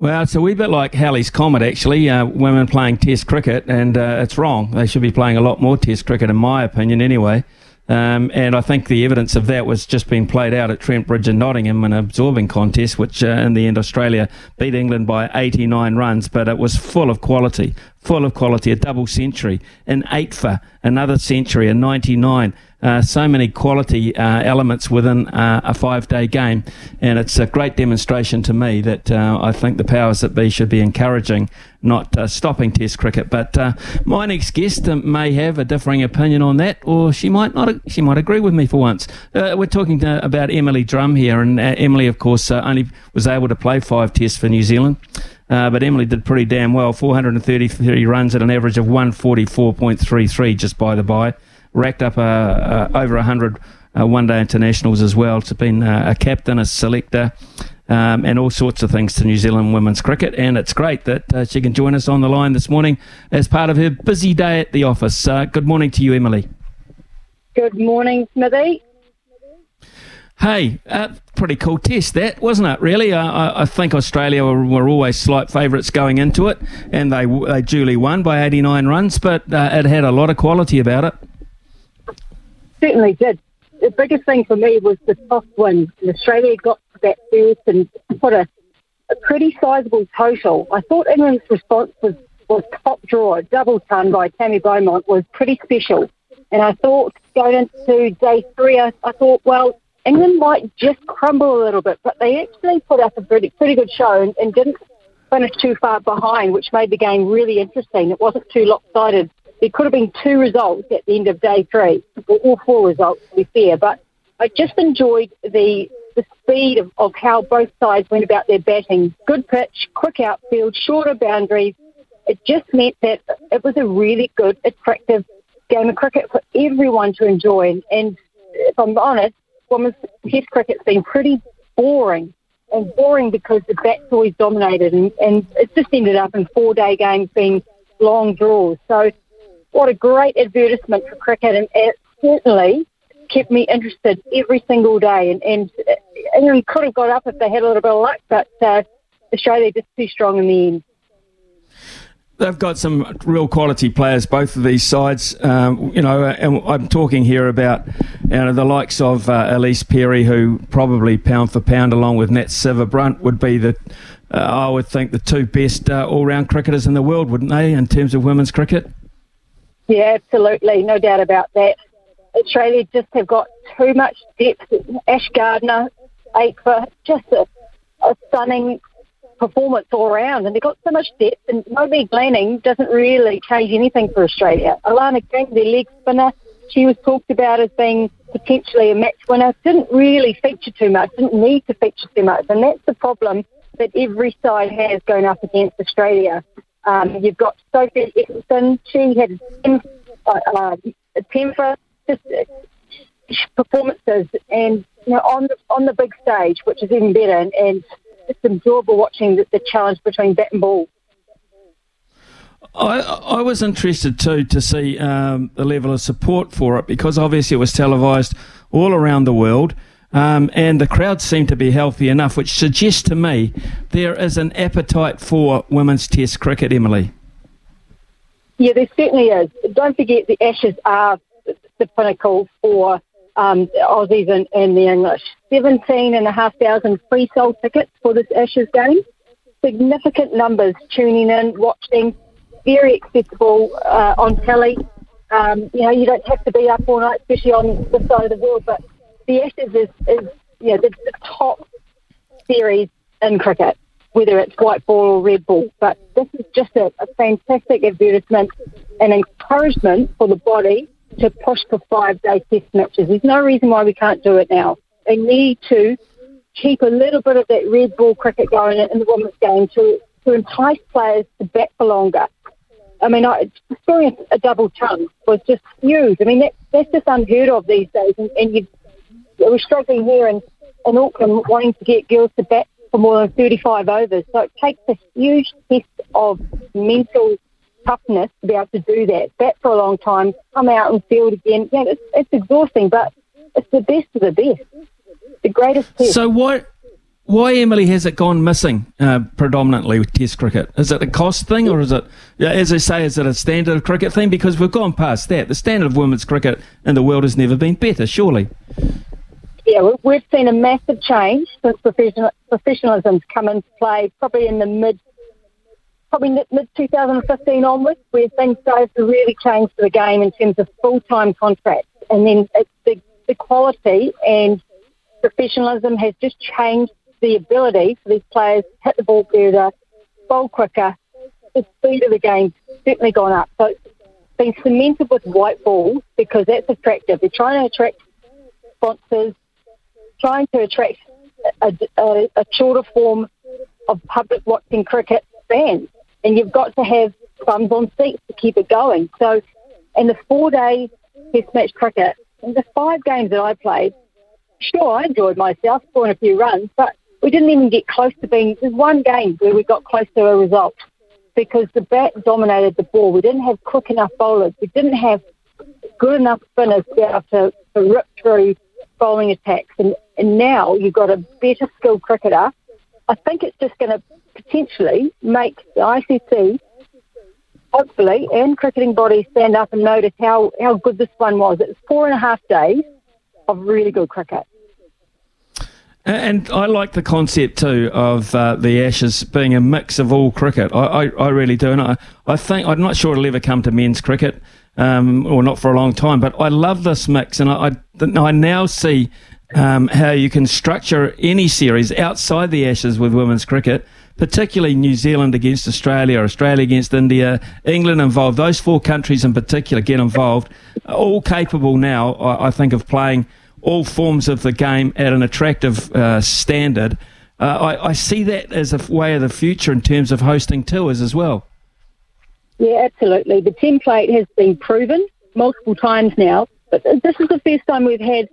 Well, it's a wee bit like Halley's Comet, actually. Uh, women playing Test cricket, and uh, it's wrong. They should be playing a lot more Test cricket, in my opinion, anyway. Um, and I think the evidence of that was just being played out at Trent Bridge in Nottingham, in an absorbing contest, which uh, in the end Australia beat England by 89 runs, but it was full of quality, full of quality. A double century, an eight for another century, a 99 uh, so many quality uh, elements within uh, a five day game. And it's a great demonstration to me that uh, I think the powers that be should be encouraging, not uh, stopping Test cricket. But uh, my next guest may have a differing opinion on that, or she might not. She might agree with me for once. we're talking to, about Emily Drumm here, and Emily, of course, only was able to play five Tests for New Zealand. Uh, but Emily did pretty damn well 433 runs at an average of 144.33, just by the by racked up uh, uh, over 100 uh, one day internationals as well. She's been a captain, a selector. Um, and all sorts of things to New Zealand women's cricket. And it's great that uh, she can join us on the line this morning as part of her busy day at the office. Uh, good morning to you, Emily. Good morning, Smithy. Hey, uh, pretty cool test that, wasn't it? Really, I, I think Australia were, were, always slight favourites going into it, and they they duly won by 89 runs, but it had a lot of quality about it certainly did. The biggest thing for me was the soft win. Australia got that first and put a, a pretty sizable total. I thought England's response was, was top draw. Double ton by Tammy Beaumont was pretty special. And I thought going into day three, I, I thought, well, England might just crumble a little bit, but they actually put up a pretty, pretty good show and, and didn't finish too far behind, which made the game really interesting. It wasn't too lopsided there could have been two results at the end of day three, or all four results to be fair, but I just enjoyed the the speed of, of how both sides went about their batting. Good pitch, quick outfield, shorter boundaries. It just meant that it was a really good, attractive game of cricket for everyone to enjoy. And if I'm honest, women's test cricket's been pretty boring. And boring because the bats always dominated and, and it just ended up in four day games being long draws. So what a great advertisement for cricket, and it certainly kept me interested every single day. And, and England could have got up if they had a little bit of luck, but uh, Australia just too strong in the end. They've got some real quality players, both of these sides. Um, you know, and I'm talking here about you know, the likes of uh, Ellyse Perry, who probably pound for pound, along with Nat Sciver-Brunt, would be the, uh, I would think, the two best uh, all-round cricketers in the world, wouldn't they, in terms of women's cricket? Yeah, absolutely, no doubt about that. Australia just have got too much depth. Ash Gardner, for just a, a stunning performance all around, and they've got so much depth. And Meg Lanning doesn't really change anything for Australia. Alana King, their leg spinner, she was talked about as being potentially a match winner. Didn't really feature too much. Didn't need to feature too much, and that's the problem that every side has going up against Australia. Um, you've got Sophie Ecclestone. She had 10, uh, uh, 10 for just uh, performances and you know, on the on the big stage, which is even better, and, and it's enjoyable watching the, the challenge between bat and ball. I, I was interested too to see um, the level of support for it because obviously it was televised all around the world. Um, and the crowds seemed to be healthy enough, which suggests to me there is an appetite for women's Test cricket, Emily. Yeah, there certainly is. Don't forget the Ashes are the pinnacle for um, Aussies and, and the English. 17,500 free sold tickets for this Ashes game. Significant numbers tuning in, watching, very accessible uh, on telly. Um, you know, you don't have to be up all night, especially on this side of the world, but the Ashes is, is you know, the, the top series in cricket, whether it's white ball or red ball. But this is just a, a fantastic advertisement and encouragement for the body to push for five day test matches. There's no reason why we can't do it now. They need to keep a little bit of that red ball cricket going in the women's game to to entice players to bat for longer. I mean, I, experienced a, double tongue was just huge. I mean, that, that's just unheard of these days. And, and you, we're struggling here in, in Auckland wanting to get girls to bat for more than 35 overs. So it takes a huge test of mental toughness to be able to do that. Bat for a long time, come out and field again. Yeah, it's, it's exhausting, but it's the best of the best. The greatest test. So what? Why, Emily, has it gone missing uh, predominantly with Test cricket? Is it a cost thing, or is it, as I say, is it a standard of cricket thing? Because we've gone past that. The standard of women's cricket in the world has never been better, surely. Yeah, we've seen a massive change since professional, professionalism's come into play, probably in the mid, probably mid 2015 onwards, where things started to really change for the game in terms of full time contracts, and then the, the quality and professionalism has just changed the ability for these players to hit the ball further, bowl quicker. The speed of the game certainly gone up. So it's been cemented with white balls because that's attractive. They're trying to attract sponsors, trying to attract a, a, a shorter form of public watching cricket fans. And you've got to have bums on seats to keep it going. So in the four day test match cricket, in the five games that I played, sure, I enjoyed myself, scoring a few runs, but we didn't even get close to being. There's one game where we got close to a result because the bat dominated the ball. We didn't have quick enough bowlers. We didn't have good enough spinners to be able to, to rip through bowling attacks. And, and now you've got a better skilled cricketer. I think it's just going to potentially make the ICC, hopefully, and cricketing bodies stand up and notice how, how good this one was. It was four and a half days of really good cricket. And I like the concept too of uh, the Ashes being a mix of all cricket. I, I, I, really do, and I, I think I'm not sure it'll ever come to men's cricket, um, or not for a long time. But I love this mix, and I, I, I now see um, how you can structure any series outside the Ashes with women's cricket, particularly New Zealand against Australia, Australia against India, England involved. Those four countries in particular get involved, all capable now, I, I think, of playing all forms of the game at an attractive uh, standard. Uh, I, I, see that as a way of the future in terms of hosting tours as well. Yeah, absolutely. The template has been proven multiple times now, but this is the first time we've had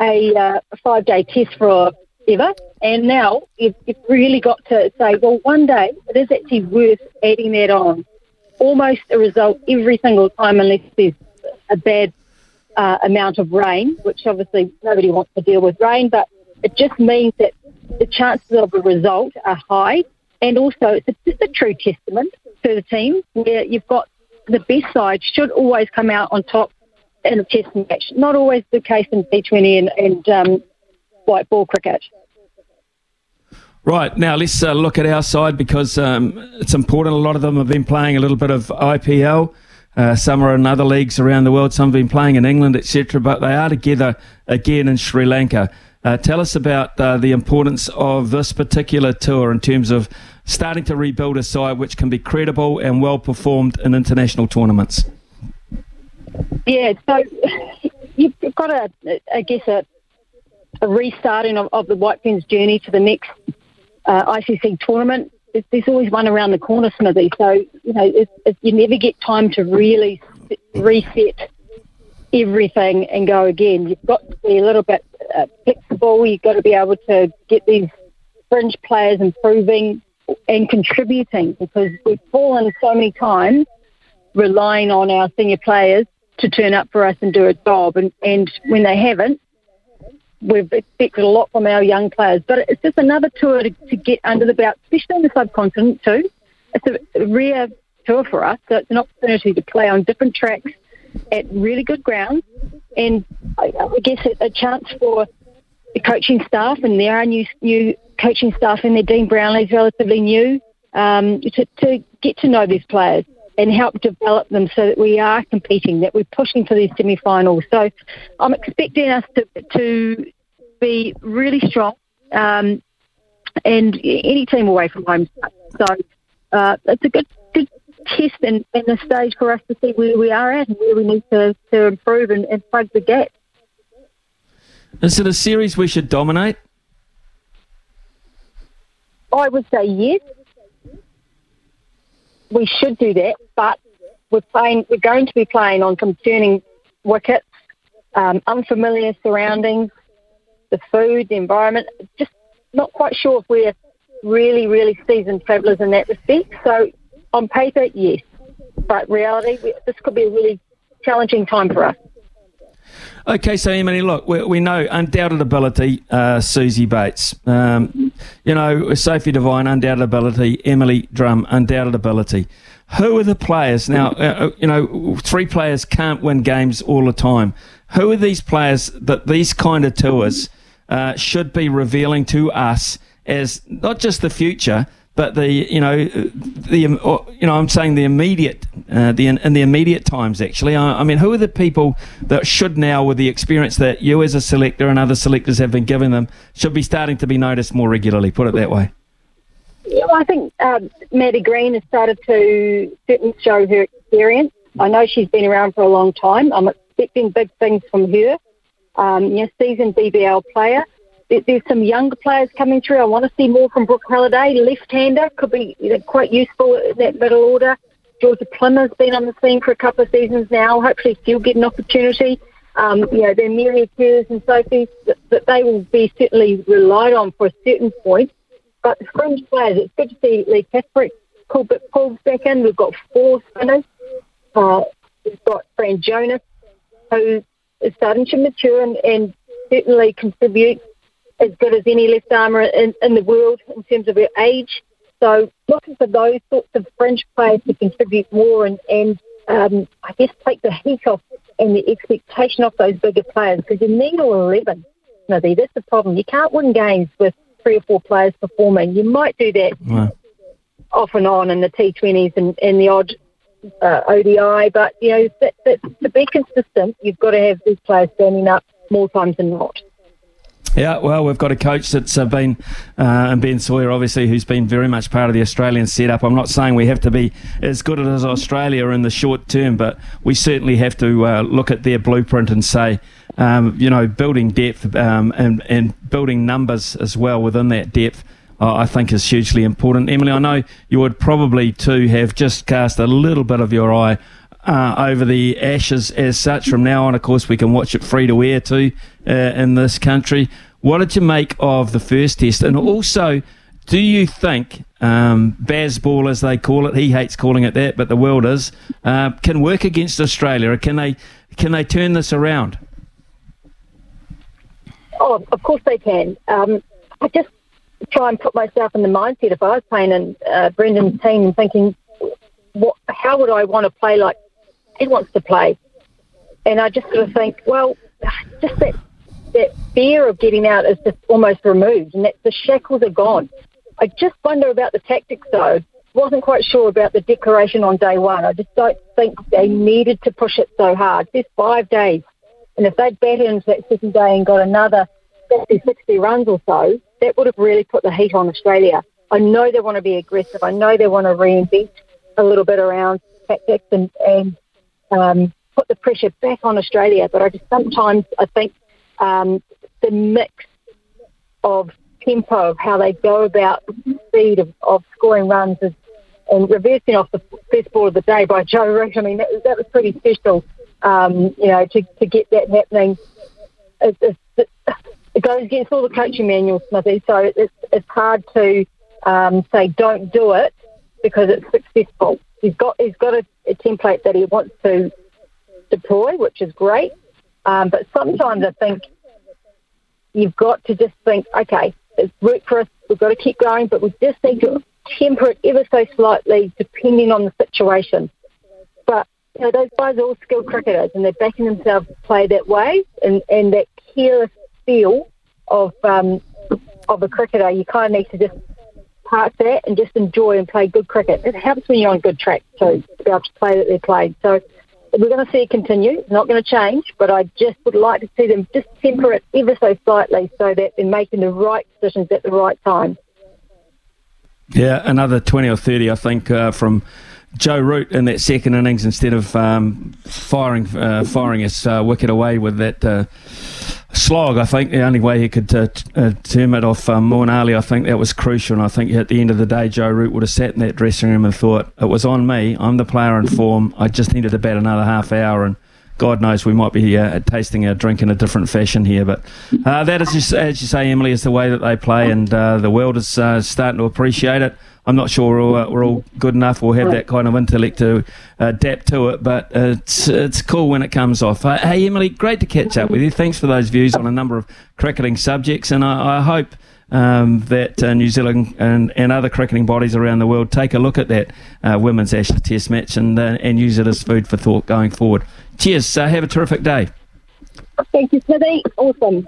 a, uh, a five day test for ever. And now you've, you've really got to say, well, one day it is actually worth adding that on. Almost a result every single time, unless there's a bad uh, amount of rain, which obviously nobody wants to deal with rain, but it just means that the chances of a result are high. And also, it's just a true testament to the team where you've got the best side should always come out on top in a test match. Not always the case in T20 and, and um, white ball cricket. Right, now let's uh, look at our side because um, it's important. A lot of them have been playing a little bit of IPL. Uh, some are in other leagues around the world. Some have been playing in England, etc. But they are together again in Sri Lanka. Uh, tell us about uh, the importance of this particular tour in terms of starting to rebuild a side which can be credible and well performed in international tournaments. Yeah, so you've got a, I guess, a, a restarting of, of the White Ferns journey to the next uh, ICC tournament there's always one around the corner, Smithy. So you know, it's, it's, you never get time to really reset everything and go again. You've got to be a little bit uh, flexible. You've got to be able to get these fringe players improving and contributing because we've fallen so many times relying on our senior players to turn up for us and do a job. And, and when they haven't, we've expected a lot from our young players. But it's just another tour to, to get under the belt, especially in the subcontinent too. It's a, rare tour for us, so it's an opportunity to play on different tracks at really good grounds, and I, I guess a chance for the coaching staff, and there are new new coaching staff in there. Dean Brownlie's relatively new um, to, to get to know these players and help develop them so that we are competing, that we're pushing for these semi-finals. So I'm expecting us to, to be really strong um, and any team away from home. So uh, it's a good good test and, and a stage for us to see where we are at and where we need to, to improve and, and plug the gap. Is it a series we should dominate? I would say yes. We should do that, but we're playing. We're going to be playing on some turning wickets, um, unfamiliar surroundings, the food, the environment. Just not quite sure if we're really, really seasoned travellers in that respect. So on paper, yes, but reality, we, this could be a really challenging time for us. Okay, so Emily, look, we, we know undoubted ability, uh, Suzie Bates. Um, you know, Sophie Devine, undoubted ability. Emily Drumm, undoubted ability. Who are the players now? Uh, uh, you know, three players can't win games all the time. Who are these players that these kind of tours uh, should be revealing to us as not just the future, but the you know the you know I'm saying the immediate uh, the in, the immediate times actually. I, I, mean who are the people that should now with the experience that you as a selector and other selectors have been giving them should be starting to be noticed more regularly? Put it that way. Yeah well, I think um, Maddie Green has started to certainly show her experience. I know she's been around for a long time. I'm expecting big things from her. Um, you know seasoned BBL player. There's some younger players coming through. I want to see more from Brooke Halliday, left-hander, could be quite useful in that middle order. Georgia Plimmer's been on the scene for a couple of seasons now. Hopefully she'll get an opportunity. Um, you know, their Mary Kerrs and Sophie, that, they will be certainly relied on for a certain point. But the fringe players, it's good to see Leigh Kasperek pulled back in. We've got four spinners. Uh, we've got Fran Jonas, who is starting to mature and, and certainly contribute as good as any left armour in, in the world in terms of her age. So looking for those sorts of fringe players to contribute more and, and um, I guess take the heat off and the expectation off those bigger players because you need all 11. Smithy, that's the problem. You can't win games with three or four players performing. You might do that off and on in the T20s and, and the odd uh, ODI, but you know that, that, to be consistent, you've got to have these players standing up more times than not. Yeah, well, we've got a coach that's uh, been, uh, and Ben Sawyer, obviously, who's been very much part of the Australian setup. I'm not saying we have to be as good as Australia in the short term, but we certainly have to uh, look at their blueprint and say, um, you know, building depth um, and, and building numbers as well within that depth. Uh, I think is hugely important. Emily, I know you would probably too have just cast a little bit of your eye uh, over the Ashes as such. From now on, of course, we can watch it free to air too uh, in this country. What did you make of the first test? And also, do you think um, Bazball, as they call it, he hates calling it that, but the world is, uh, can work against Australia? Can they can they turn this around? Oh, of course they can. Um, I just try and put myself in the mindset if I was playing in uh, Brendon's team and thinking, what, how would I want to play like he wants to play. And I just sort of think, well, just that that fear of getting out is just almost removed, and that the shackles are gone. I just wonder about the tactics, though. Wasn't quite sure about the declaration on day one. I just don't think they needed to push it so hard. There's five days, and if they'd batted into that second day and got another 50, 60 runs or so, that would have really put the heat on Australia. I know they want to be aggressive. I know they want to reinvent a little bit around tactics and, and um, put the pressure back on Australia. But I just sometimes I think um, the mix of tempo of how they go about the speed of, of scoring runs is, and reversing off the first ball of the day by Joe Root. I mean, that, that was pretty special, um, you know, to, to get that happening. It, it, it, goes against all the coaching manuals, Smithy, so it's, it's hard to um, say don't do it because it's successful. He's got he's got a, a template that he wants to deploy, which is great. Um, but sometimes I think you've got to just think, okay, it's worked for us. We've got to keep going, but we just need to temper it ever so slightly, depending on the situation. But you know, those guys are all skilled cricketers, and they're backing themselves to play that way, and, and that careless feel of um, of a cricketer. You kind of need to just park that and just enjoy and play good cricket. It helps when you're on good track too, to be able to play that they're playing. So we're going to see it continue. It's not going to change, but I just would like to see them just temper it ever so slightly so that they're making the right decisions at the right time. Yeah, another 20 or 30, I think, uh, from Joe Root in that second innings instead of um, firing uh, firing his uh, wicket away with that uh, slog. I think the only way he could uh, uh, term it off um, Moeen Ali, I think that was crucial. And I think at the end of the day, Joe Root would have sat in that dressing room and thought, it was on me. I'm the player in form. I just needed about another half hour. And God knows we might be uh, tasting our drink in a different fashion here. But uh, that is, just, as you say, Emily, is the way that they play. And uh, the world is uh, starting to appreciate it. I'm not sure we're all, uh, we're all good enough or have that kind of intellect to adapt to it, but it's it's cool when it comes off. Uh, hey, Emily, great to catch up with you. Thanks for those views on a number of cricketing subjects, and I, I hope um, that uh, New Zealand and, and other cricketing bodies around the world take a look at that uh, women's Ashes Test match and uh, and use it as food for thought going forward. Cheers. Uh, have a terrific day. Thank you, Smithy. Awesome.